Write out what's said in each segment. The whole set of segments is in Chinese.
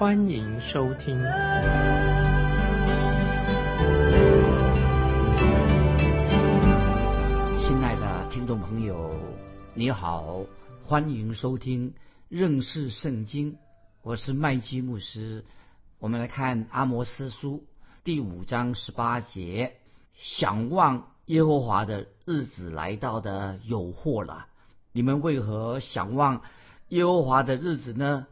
欢迎收听。亲爱的听众朋友，你好，欢迎收听认识圣经，我是麦基牧师。我们来看阿摩斯书第五章十八节，想望。耶和华的日子来到的有祸了，你们为何想望耶和华的日子呢？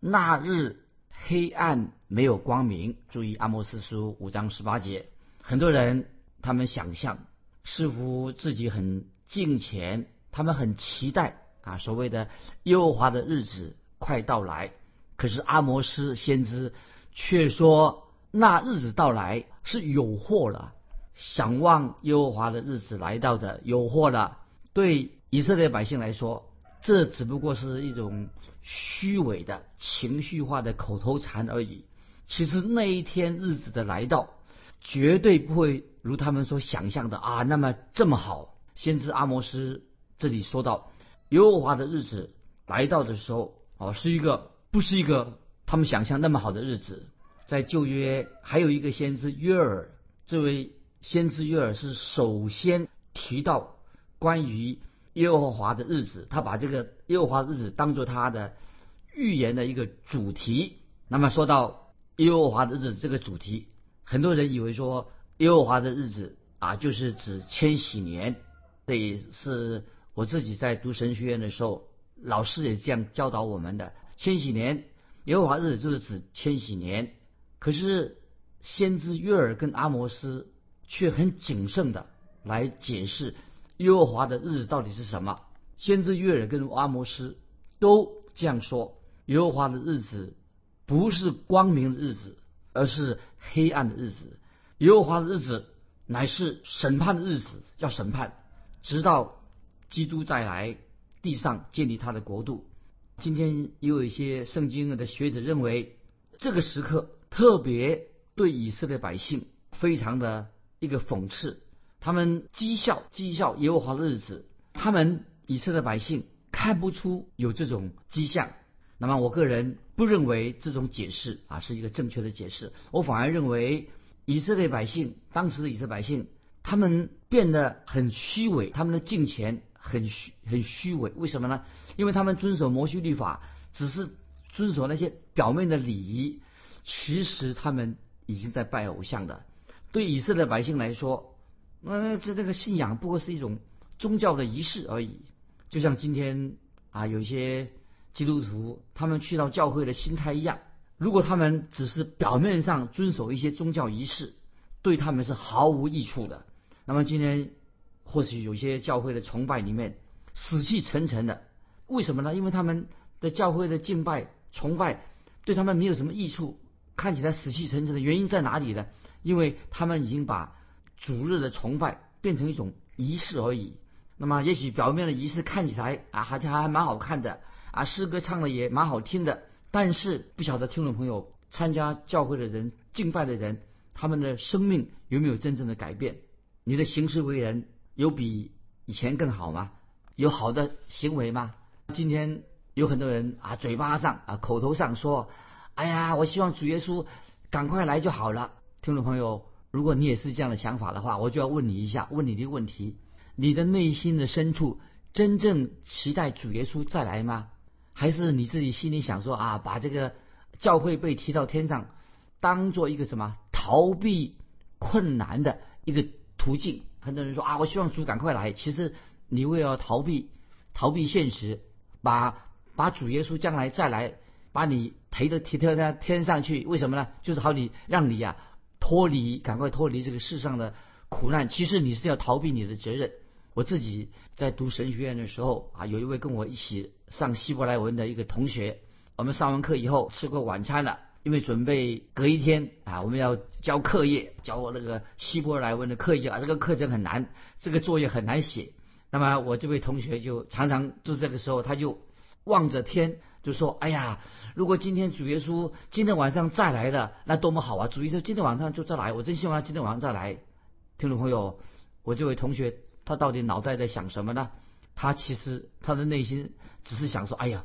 那日黑暗没有光明。注意阿摩斯书五章十八节，很多人他们想象似乎自己很敬虔，他们很期待啊所谓的耶和华的日子快到来。可是阿摩斯先知却说，那日子到来是有祸了。想望耶和华的日子来到的有祸了。对以色列百姓来说，这只不过是一种虚伪的情绪化的口头禅而已。其实那一天日子的来到，绝对不会如他们所想象的啊那么这么好。先知阿摩斯这里说到，耶和华的日子来到的时候，哦，是一个不是一个他们想象那么好的日子。在旧约还有一个先知约尔，这位。先知约尔是首先提到关于耶和华的日子，他把这个耶和华的日子当做他的预言的一个主题。那么说到耶和华的日子这个主题，很多人以为说耶和华的日子啊，就是指千禧年。这也是我自己在读神学院的时候，老师也这样教导我们的。千禧年，耶和华日子就是指千禧年。可是先知约尔跟阿摩斯。却很谨慎的来解释耶和华的日子到底是什么。先知约尔跟阿摩斯都这样说：耶和华的日子不是光明的日子，而是黑暗的日子。耶和华的日子乃是审判的日子，要审判，直到基督再来地上建立他的国度。今天也有一些圣经的学者认为，这个时刻特别对以色列百姓非常的。一个讽刺，他们讥笑讥笑耶和华的日子，他们以色列百姓看不出有这种迹象。那么我个人不认为这种解释啊是一个正确的解释，我反而认为以色列百姓当时的以色列百姓，他们变得很虚伪，他们的敬虔很虚很虚伪。为什么呢？因为他们遵守摩西律法，只是遵守那些表面的礼仪，其实他们已经在拜偶像的。对以色列百姓来说，那这这个信仰不过是一种宗教的仪式而已。就像今天啊，有些基督徒他们去到教会的心态一样。如果他们只是表面上遵守一些宗教仪式，对他们是毫无益处的。那么今天或许有些教会的崇拜里面死气沉沉的，为什么呢？因为他们的教会的敬拜崇拜对他们没有什么益处，看起来死气沉沉的原因在哪里呢？因为他们已经把主日的崇拜变成一种仪式而已。那么，也许表面的仪式看起来啊，好像还蛮好看的啊，诗歌唱的也蛮好听的。但是，不晓得听众朋友参加教会的人、敬拜的人，他们的生命有没有真正的改变？你的行事为人有比以前更好吗？有好的行为吗？今天有很多人啊，嘴巴上啊，口头上说：“哎呀，我希望主耶稣赶快来就好了。”听众朋友，如果你也是这样的想法的话，我就要问你一下，问你一个问题：你的内心的深处真正期待主耶稣再来吗？还是你自己心里想说啊，把这个教会被提到天上，当做一个什么逃避困难的一个途径？很多人说啊，我希望主赶快来。其实你为了逃避逃避现实，把把主耶稣将来再来，把你提的提到在天上去，为什么呢？就是好你让你呀。脱离，赶快脱离这个世上的苦难。其实你是要逃避你的责任。我自己在读神学院的时候啊，有一位跟我一起上希伯来文的一个同学，我们上完课以后吃过晚餐了，因为准备隔一天啊，我们要交课业，交那个希伯来文的课业啊，这个课程很难，这个作业很难写。那么我这位同学就常常就这个时候，他就望着天，就说：“哎呀，如果今天主耶稣今天晚上再来了，那多么好啊！主耶稣今天晚上就再来，我真希望他今天晚上再来。”听众朋友，我这位同学他到底脑袋在想什么呢？他其实他的内心只是想说：“哎呀，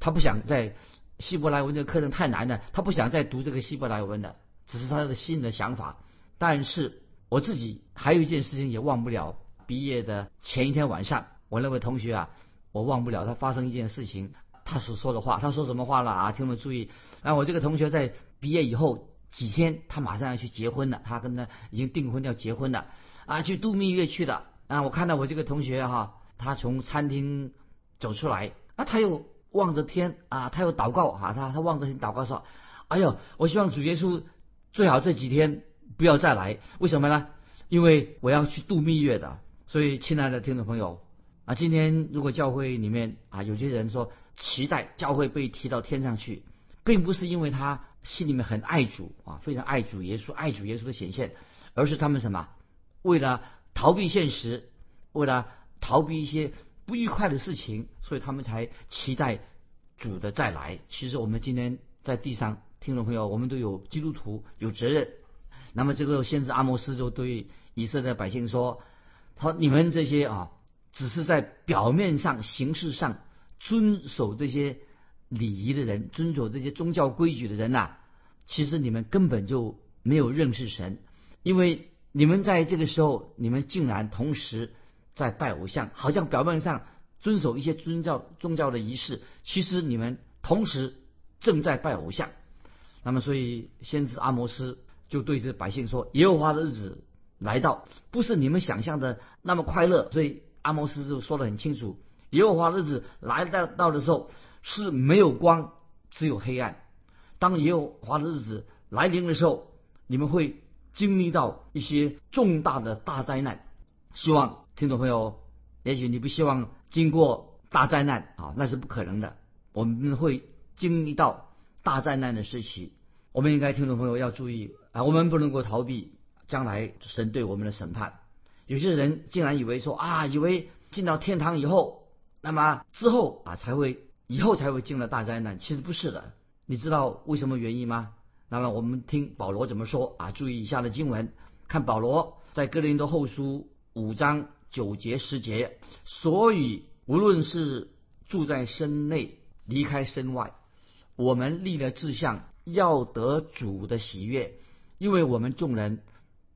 他不想在。”希伯来文这个课程太难了，他不想再读这个希伯来文了，只是他的新的想法。但是我自己还有一件事情也忘不了，毕业的前一天晚上，我那位同学啊，我忘不了他发生一件事情，他所说的话，他说什么话了啊？听我们注意。啊，我这个同学在毕业以后几天，他马上要去结婚了，他跟他已经订婚要结婚了，啊，去度蜜月去了。啊，我看到我这个同学哈，他从餐厅走出来，啊，他又。望着天啊，他又祷告啊，他他望着天祷告说：“哎呦，我希望主耶稣最好这几天不要再来，为什么呢？因为我要去度蜜月的。所以，亲爱的听众朋友啊，今天如果教会里面啊有些人说期待教会被提到天上去，并不是因为他心里面很爱主啊，非常爱主耶稣，爱主耶稣的显现，而是他们什么？为了逃避现实，为了逃避一些。”不愉快的事情，所以他们才期待主的再来。其实我们今天在地上，听众朋友，我们都有基督徒有责任。那么这个先知阿摩斯就对以色列百姓说：“他说你们这些啊，只是在表面上、形式上遵守这些礼仪的人，遵守这些宗教规矩的人呐，其实你们根本就没有认识神，因为你们在这个时候，你们竟然同时。”在拜偶像，好像表面上遵守一些宗教宗教的仪式，其实你们同时正在拜偶像。那么，所以先知阿摩斯就对这百姓说：“耶和华的日子来到，不是你们想象的那么快乐。”所以阿摩斯就说得很清楚：“耶和华的日子来到到的时候是没有光，只有黑暗。当耶和华的日子来临的时候，你们会经历到一些重大的大灾难。”希望。听众朋友，也许你不希望经过大灾难啊，那是不可能的。我们会经历到大灾难的时期，我们应该听众朋友要注意啊，我们不能够逃避将来神对我们的审判。有些人竟然以为说啊，以为进到天堂以后，那么之后啊才会以后才会进了大灾难，其实不是的。你知道为什么原因吗？那么我们听保罗怎么说啊？注意以下的经文，看保罗在哥林多后书五章。九节十节，所以无论是住在身内，离开身外，我们立了志向，要得主的喜悦，因为我们众人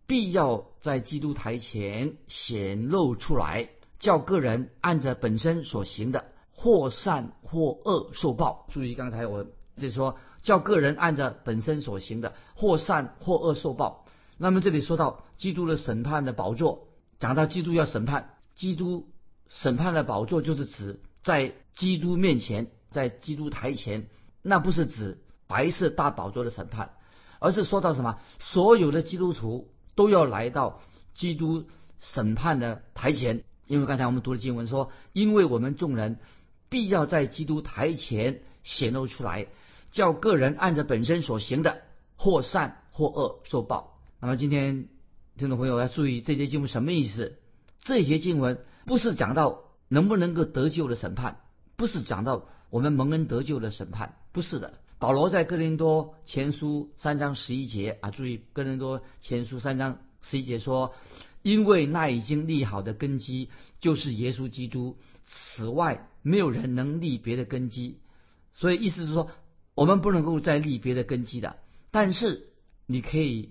必要在基督台前显露出来，叫个人按着本身所行的，或善或恶受报。注意刚才我就说，叫个人按着本身所行的，或善或恶受报。那么这里说到基督的审判的宝座。讲到基督要审判，基督审判的宝座就是指在基督面前，在基督台前，那不是指白色大宝座的审判，而是说到什么？所有的基督徒都要来到基督审判的台前，因为刚才我们读的经文说，因为我们众人必要在基督台前显露出来，叫个人按着本身所行的，或善或恶受报。那么今天。听众朋友要注意，这些经文什么意思？这些经文不是讲到能不能够得救的审判，不是讲到我们蒙恩得救的审判，不是的。保罗在哥林多前书三章十一节啊，注意哥林多前书三章十一节说，因为那已经立好的根基就是耶稣基督，此外没有人能立别的根基。所以意思是说，我们不能够再立别的根基的，但是你可以。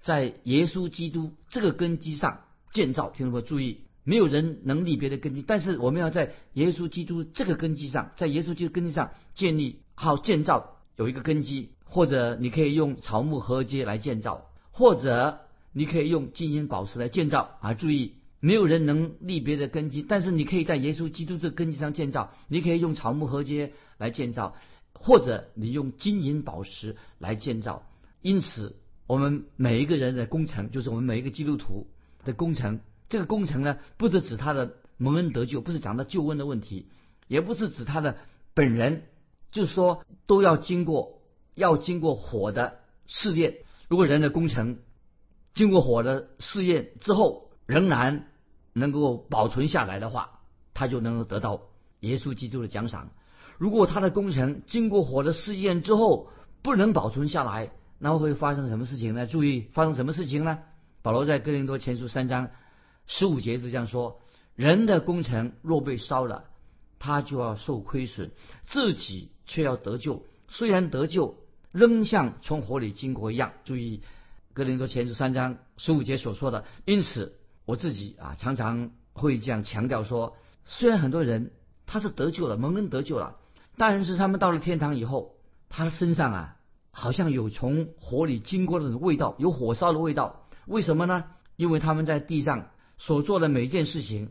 在耶稣基督这个根基上建造，听众朋友注意，没有人能立别的根基，但是我们要在耶稣基督这个根基上，在耶稣基督根基上建立好建造有一个根基，或者你可以用草木合接来建造，或者你可以用金银宝石来建造啊！注意，没有人能立别的根基，但是你可以在耶稣基督这根基上建造，你可以用草木合接来建造，或者你用金银宝石来建造，因此。我们每一个人的工程，就是我们每一个基督徒的工程。这个工程呢，不是指他的蒙恩得救，不是讲到救恩的问题，也不是指他的本人，就是说都要经过要经过火的试炼。如果人的工程经过火的试验之后仍然能够保存下来的话，他就能够得到耶稣基督的奖赏。如果他的工程经过火的试验之后不能保存下来，那会发生什么事情呢？注意发生什么事情呢？保罗在哥林多前书三章十五节就这样说：人的工程若被烧了，他就要受亏损，自己却要得救。虽然得救，仍像从火里经过一样。注意哥林多前书三章十五节所说的。因此，我自己啊常常会这样强调说：虽然很多人他是得救了，蒙恩得救了，但是他们到了天堂以后，他身上啊。好像有从火里经过的味道，有火烧的味道。为什么呢？因为他们在地上所做的每一件事情，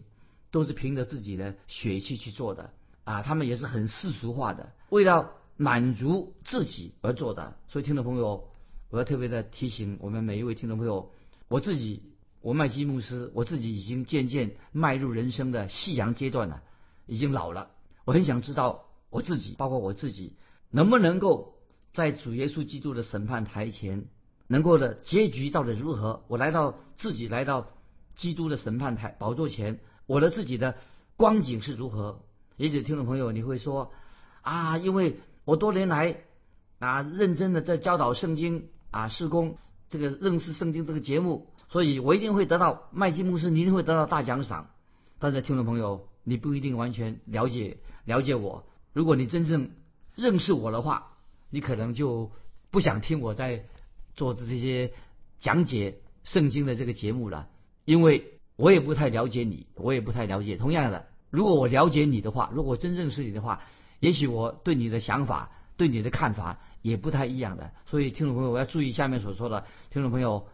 都是凭着自己的血气去做的啊。他们也是很世俗化的，为了满足自己而做的。所以，听众朋友，我要特别的提醒我们每一位听众朋友，我自己，我麦基牧师，我自己已经渐渐迈入人生的夕阳阶段了，已经老了。我很想知道我自己，包括我自己，能不能够。在主耶稣基督的审判台前，能够的结局到底如何？我来到自己来到基督的审判台宝座前，我的自己的光景是如何？也许听众朋友你会说啊，因为我多年来啊认真的在教导圣经啊施工这个认识圣经这个节目，所以我一定会得到麦基牧师，你一定会得到大奖赏。但是听众朋友，你不一定完全了解了解我。如果你真正认识我的话，你可能就不想听我在做这些讲解圣经的这个节目了，因为我也不太了解你，我也不太了解。同样的，如果我了解你的话，如果真正是你的话，也许我对你的想法、对你的看法也不太一样的。所以，听众朋友，我要注意下面所说的。听众朋友，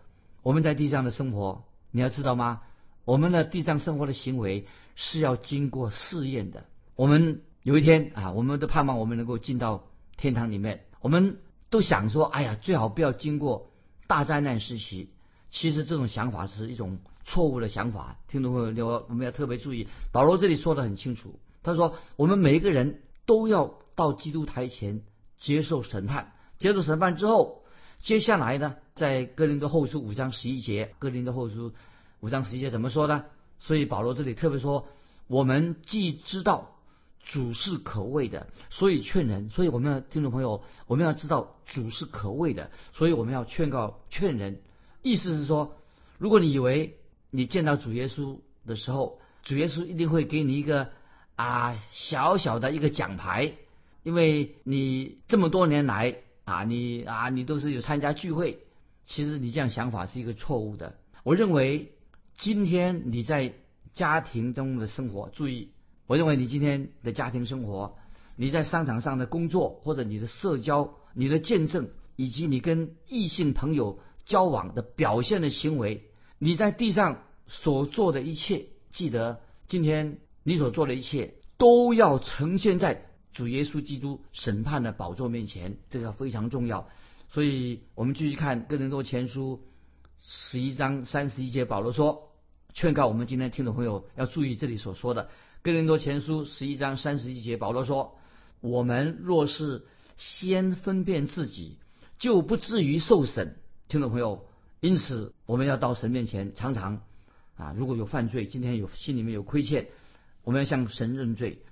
我们在地上的生活，你要知道吗？我们的地上生活的行为是要经过试验的。我们有一天啊，我们都盼望我们能够进到。天堂里面，我们都想说：“哎呀，最好不要经过大灾难时期。”其实这种想法是一种错误的想法。听众朋友，我我们要特别注意。保罗这里说的很清楚，他说：“我们每一个人都要到基督台前接受审判。接受审判之后，接下来呢，在哥林多后书五章十一节，哥林多后书五章十一节怎么说呢？所以保罗这里特别说：我们既知道。”主是可畏的，所以劝人。所以我们要听众朋友，我们要知道主是可畏的，所以我们要劝告劝人。意思是说，如果你以为你见到主耶稣的时候，主耶稣一定会给你一个啊小小的一个奖牌，因为你这么多年来啊，你啊你都是有参加聚会。其实你这样想法是一个错误的。我认为今天你在家庭中的生活，注意。我认为你今天的家庭生活，你在商场上的工作，或者你的社交、你的见证，以及你跟异性朋友交往的表现的行为，你在地上所做的一切，记得今天你所做的一切都要呈现在主耶稣基督审判的宝座面前，这个非常重要。所以我们继续看哥林多前书十一章三十一节，保罗说，劝告我们今天听众朋友要注意这里所说的。哥林多前书十一章三十一节，保罗说：“我们若是先分辨自己，就不至于受审。”听众朋友，因此我们要到神面前，常常啊，如果有犯罪，今天有心里面有亏欠，我们要向神认罪。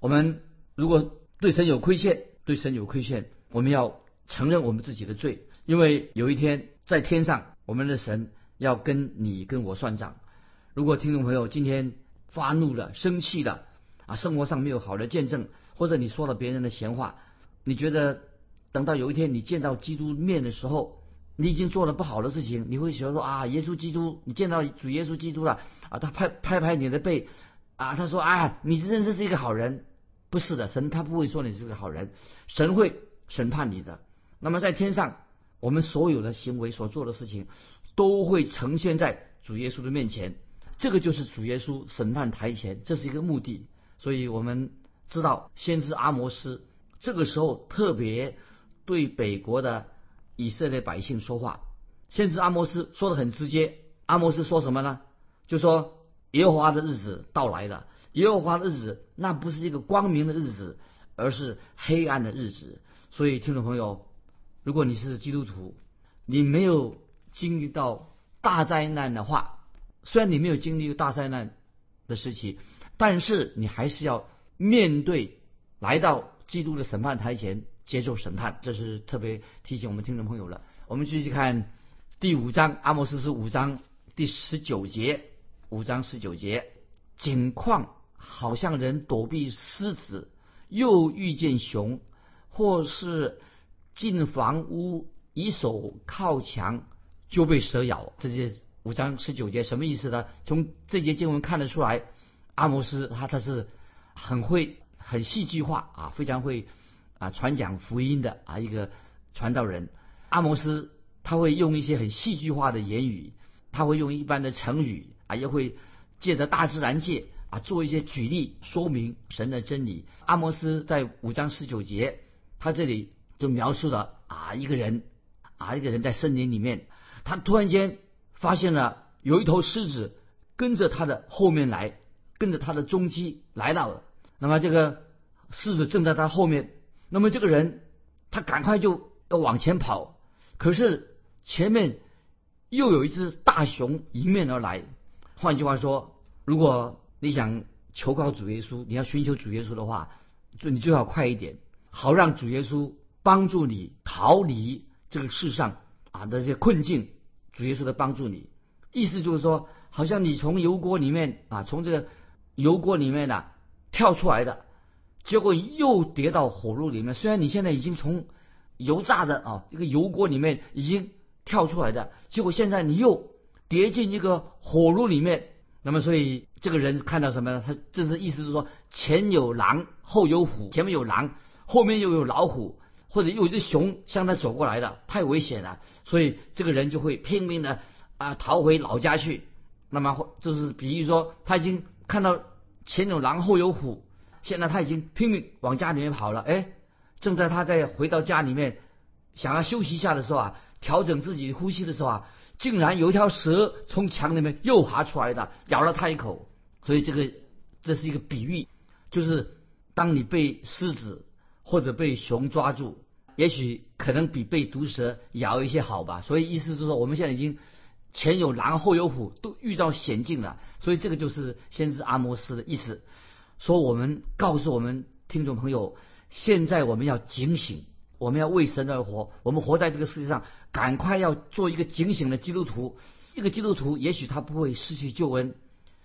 我们如果对神有亏欠，对神有亏欠，我们要承认我们自己的罪，因为有一天在天上，我们的神要跟你跟我算账。如果听众朋友今天，发怒了，生气了，啊，生活上没有好的见证，或者你说了别人的闲话，你觉得等到有一天你见到基督面的时候，你已经做了不好的事情，你会觉得说啊，耶稣基督，你见到主耶稣基督了，啊，他拍拍拍你的背，啊，他说啊，你是真是是一个好人，不是的，神他不会说你是个好人，神会审判你的。那么在天上，我们所有的行为所做的事情，都会呈现在主耶稣的面前。这个就是主耶稣审判台前，这是一个目的。所以我们知道，先知阿摩斯这个时候特别对北国的以色列百姓说话。先知阿摩斯说的很直接。阿摩斯说什么呢？就说耶和华的日子到来了。耶和华的日子，那不是一个光明的日子，而是黑暗的日子。所以听众朋友，如果你是基督徒，你没有经历到大灾难的话，虽然你没有经历大灾难的时期，但是你还是要面对来到基督的审判台前接受审判。这是特别提醒我们听众朋友了。我们继续看第五章，阿摩斯是五章第十九节，五章十九节，景况好像人躲避狮子，又遇见熊，或是。进房屋以手靠墙就被蛇咬，这些五章十九节什么意思呢？从这节经文看得出来，阿摩斯他他是很会很戏剧化啊，非常会啊传讲福音的啊一个传道人。阿摩斯他会用一些很戏剧化的言语，他会用一般的成语啊，也会借着大自然界啊做一些举例说明神的真理。阿摩斯在五章十九节，他这里。就描述了啊一个人啊一个人在森林里面，他突然间发现了有一头狮子跟着他的后面来，跟着他的踪迹来到了。那么这个狮子正在他后面，那么这个人他赶快就要往前跑，可是前面又有一只大熊迎面而来。换句话说，如果你想求告主耶稣，你要寻求主耶稣的话，就你最好快一点，好让主耶稣。帮助你逃离这个世上啊的这些困境，主耶稣的帮助你，意思就是说，好像你从油锅里面啊，从这个油锅里面呢跳出来的，结果又跌到火炉里面。虽然你现在已经从油炸的啊一个油锅里面已经跳出来的，结果现在你又跌进一个火炉里面。那么，所以这个人看到什么呢？他这是意思是说，前有狼，后有虎，前面有狼，后面又有老虎。或者有一只熊向他走过来的，太危险了，所以这个人就会拼命的啊逃回老家去。那么就是比喻说，他已经看到前有狼后有虎，现在他已经拼命往家里面跑了。哎，正在他在回到家里面想要休息一下的时候啊，调整自己呼吸的时候啊，竟然有一条蛇从墙里面又爬出来的，咬了他一口。所以这个这是一个比喻，就是当你被狮子或者被熊抓住。也许可能比被毒蛇咬一些好吧，所以意思是说，我们现在已经前有狼后有虎，都遇到险境了。所以这个就是先知阿摩斯的意思，说我们告诉我们听众朋友，现在我们要警醒，我们要为神而活，我们活在这个世界上，赶快要做一个警醒的基督徒。一个基督徒也许他不会失去救恩，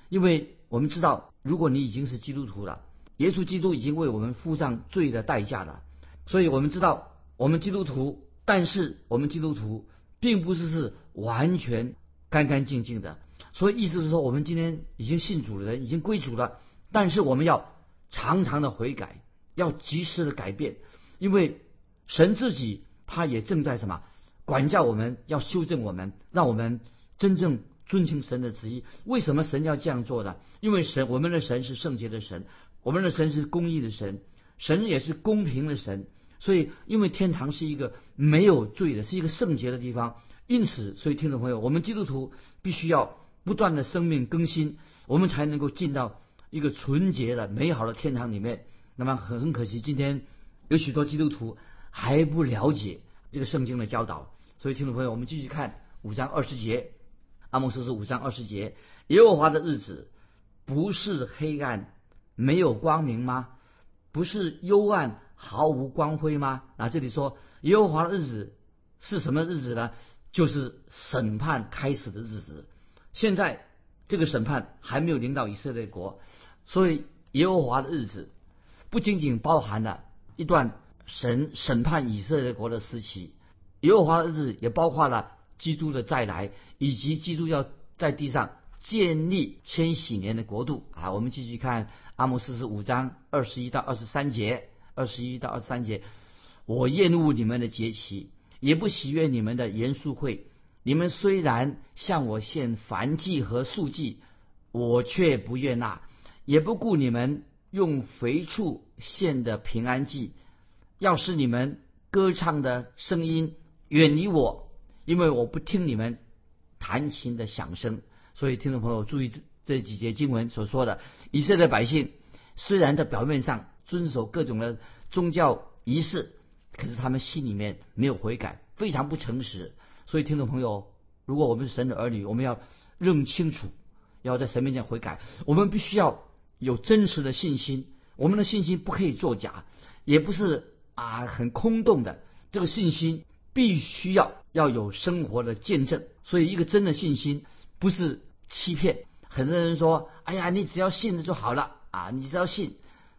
因为我们知道，如果你已经是基督徒了，耶稣基督已经为我们付上罪的代价了，所以我们知道。我们基督徒，但是我们基督徒并不是是完全干干净净的，所以意思是说，我们今天已经信主的人已经归主了，但是我们要常常的悔改，要及时的改变，因为神自己他也正在什么管教我们，要修正我们，让我们真正遵行神的旨意。为什么神要这样做的？因为神，我们的神是圣洁的神，我们的神是公义的神，神也是公平的神。所以，因为天堂是一个没有罪的，是一个圣洁的地方，因此，所以听众朋友，我们基督徒必须要不断的生命更新，我们才能够进到一个纯洁的、美好的天堂里面。那么很很可惜，今天有许多基督徒还不了解这个圣经的教导。所以，听众朋友，我们继续看五章二十节，阿蒙斯是五章二十节，耶和华的日子不是黑暗没有光明吗？不是幽暗。毫无光辉吗？那这里说耶和华的日子是什么日子呢？就是审判开始的日子。现在这个审判还没有临到以色列国，所以耶和华的日子不仅仅包含了一段神审判以色列国的时期，耶和华的日子也包括了基督的再来，以及基督要在地上建立千禧年的国度。啊，我们继续看阿摩斯是五章二十一到二十三节。二十一到二十三节，我厌恶你们的节期，也不喜悦你们的严肃会。你们虽然向我献燔祭和素祭，我却不悦纳，也不顾你们用肥畜献的平安祭。要是你们歌唱的声音远离我，因为我不听你们弹琴的响声。所以，听众朋友注意这这几节经文所说的，以色列百姓虽然在表面上。遵守各种的宗教仪式，可是他们心里面没有悔改，非常不诚实。所以，听众朋友，如果我们是神的儿女，我们要认清楚，要在神面前悔改。我们必须要有真实的信心，我们的信心不可以作假，也不是啊很空洞的。这个信心必须要要有生活的见证。所以，一个真的信心不是欺骗。很多人说：“哎呀，你只要信着就好了啊，你只要信，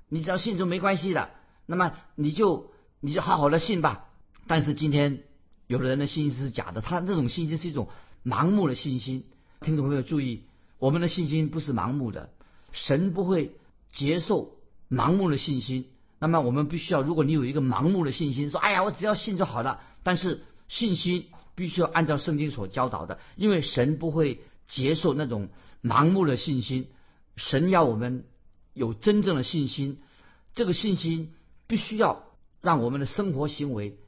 你只要信就没关系的。那么你就你就好好的信吧。”但是今天有的人的信心是假的，他这种信心是一种盲目的信心。听众朋友注意，我们的信心不是盲目的，神不会接受盲目的信心。那么我们必须要，如果你有一个盲目的信心，说：“哎呀，我只要信就好了。”但是信心。必须要按照圣经所教导的，因为神不会接受那种盲目的信心。神要我们有真正的信心，这个信心必须要让我们的生活行为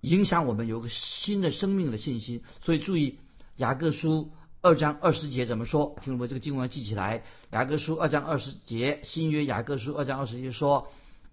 影响我们有个新的生命的信心。所以注意雅各书二章二十节怎么说？听懂没？这个经文要记起来。雅各书二章二十节，新约雅各书二章二十节说：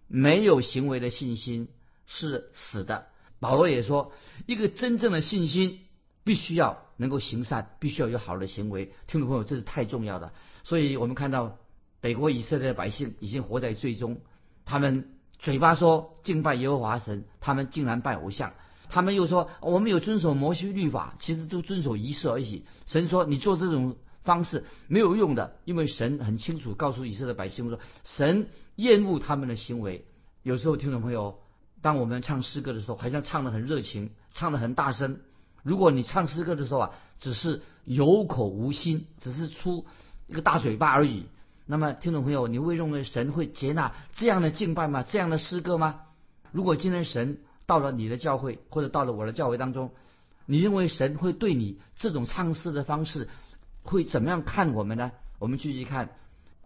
没有行为的信心是死的。保罗也说，一个真正的信心必须要能够行善，必须要有好的行为。听众朋友，这是太重要的。所以我们看到北国以色列的百姓已经活在最终，他们嘴巴说敬拜耶和华神，他们竟然拜偶像。他们又说我们有遵守摩西律法，其实都遵守仪式而已。神说你做这种方式没有用的，因为神很清楚告诉以色列百姓说，神厌恶他们的行为。有时候听众朋友。当我们唱诗歌的时候，好像唱得很热情，唱得很大声。如果你唱诗歌的时候啊，只是有口无心，只是出一个大嘴巴而已，那么听众朋友，你会认为神会接纳这样的敬拜吗？这样的诗歌吗？如果今天神到了你的教会，或者到了我的教会当中，你认为神会对你这种唱诗的方式会怎么样看我们呢？我们继续看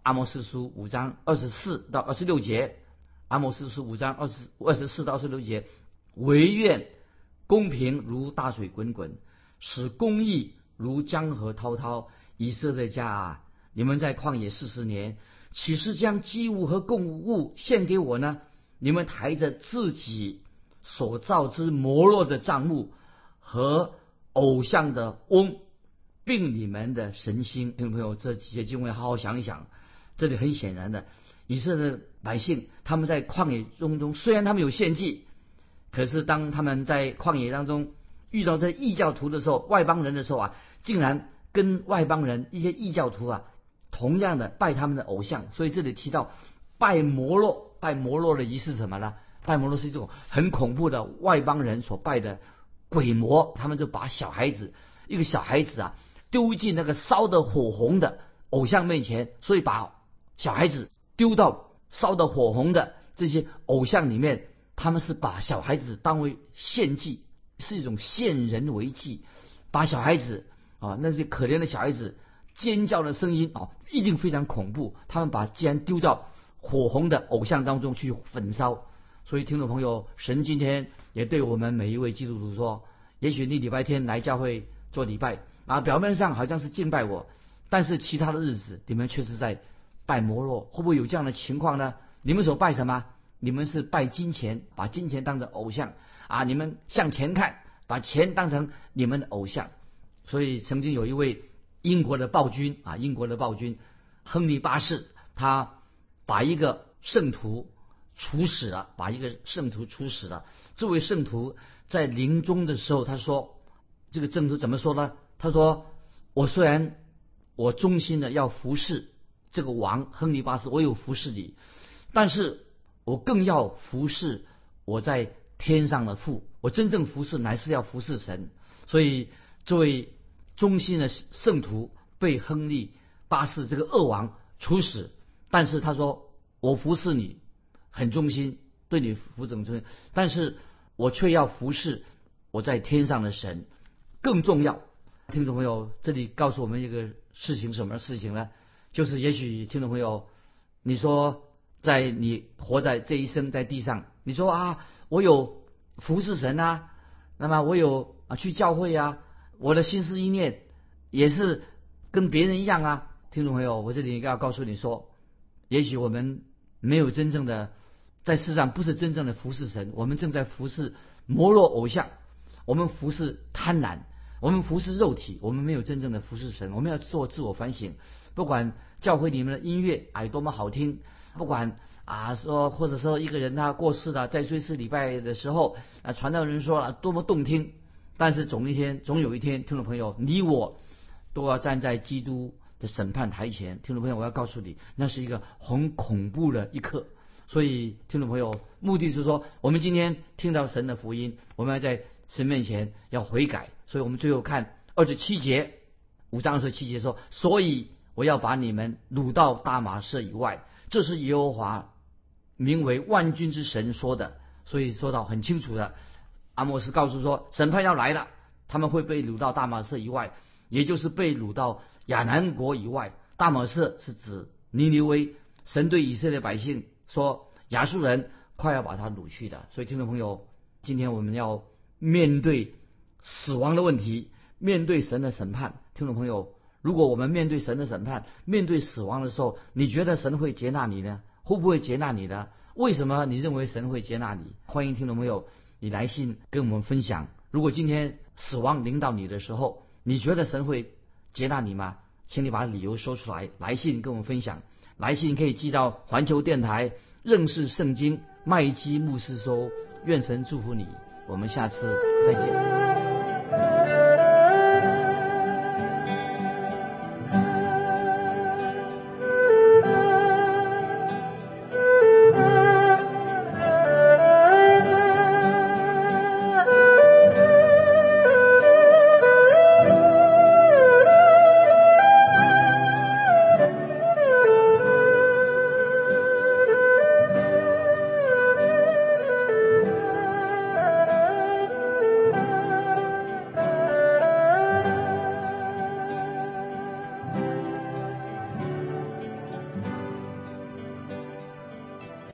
阿摩斯书五章二十四到二十六节。阿摩斯书五章二十二十四到二十六节，唯愿公平如大水滚滚，使公义如江河滔滔。以色列家啊，你们在旷野四十年，岂是将祭物和供物献给我呢？你们抬着自己所造之摩洛的帐幕和偶像的翁，并你们的神心。听众朋友，这几节经文好好想一想，这里很显然的。以色列百姓他们在旷野中中，虽然他们有献祭，可是当他们在旷野当中遇到这异教徒的时候，外邦人的时候啊，竟然跟外邦人一些异教徒啊，同样的拜他们的偶像。所以这里提到拜摩洛，拜摩洛的仪式什么呢？拜摩洛是一种很恐怖的外邦人所拜的鬼魔，他们就把小孩子一个小孩子啊丢进那个烧得火红的偶像面前，所以把小孩子。丢到烧得火红的这些偶像里面，他们是把小孩子当为献祭，是一种献人为祭，把小孩子啊那些可怜的小孩子尖叫的声音啊，一定非常恐怖。他们把既然丢到火红的偶像当中去焚烧，所以听众朋友，神今天也对我们每一位基督徒说：，也许你礼拜天来教会做礼拜啊，表面上好像是敬拜我，但是其他的日子你们却是在。拜摩洛会不会有这样的情况呢？你们所拜什么？你们是拜金钱，把金钱当成偶像啊！你们向前看，把钱当成你们的偶像。所以曾经有一位英国的暴君啊，英国的暴君亨利八世，他把一个圣徒处死了，把一个圣徒处死了。这位圣徒在临终的时候，他说：“这个圣徒怎么说呢？他说：我虽然我忠心的要服侍。”这个王亨利八世，我有服侍你，但是我更要服侍我在天上的父。我真正服侍乃是要服侍神。所以，这位忠心的圣徒被亨利八世这个恶王处死。但是他说：“我服侍你很忠心，对你服从忠心，但是我却要服侍我在天上的神。更重要，听众朋友，这里告诉我们一个事情，什么事情呢？”就是也许听众朋友，你说在你活在这一生在地上，你说啊，我有服侍神啊，那么我有啊去教会啊，我的心思意念也是跟别人一样啊。听众朋友，我这里要告诉你说，也许我们没有真正的在世上不是真正的服侍神，我们正在服侍摩洛偶像，我们服侍贪婪，我们服侍肉体，我们没有真正的服侍神。我们要做自我反省，不管教会里面的音乐啊有多么好听，不管啊说或者说一个人他过世了，在追思礼拜的时候啊传道人说了多么动听，但是总一天总有一天，听众朋友，你我都要站在基督的审判台前。听众朋友，我要告诉你，那是一个很恐怖的一刻。所以，听众朋友，目的是说，我们今天听到神的福音，我们要在神面前要悔改。所以我们最后看二十七节，五章二十七节说：“所以我要把你们掳到大马士以外。”这是耶和华名为万军之神说的。所以说到很清楚的，阿莫斯告诉说，审判要来了，他们会被掳到大马士以外，也就是被掳到亚南国以外。大马士是指尼尼微。神对以色列百姓。说亚述人快要把他掳去的，所以听众朋友，今天我们要面对死亡的问题，面对神的审判。听众朋友，如果我们面对神的审判，面对死亡的时候，你觉得神会接纳你呢？会不会接纳你呢？为什么你认为神会接纳你？欢迎听众朋友，你来信跟我们分享。如果今天死亡临到你的时候，你觉得神会接纳你吗？请你把理由说出来，来信跟我们分享。来信可以寄到环球电台认识圣经麦基牧师收，愿神祝福你，我们下次再见。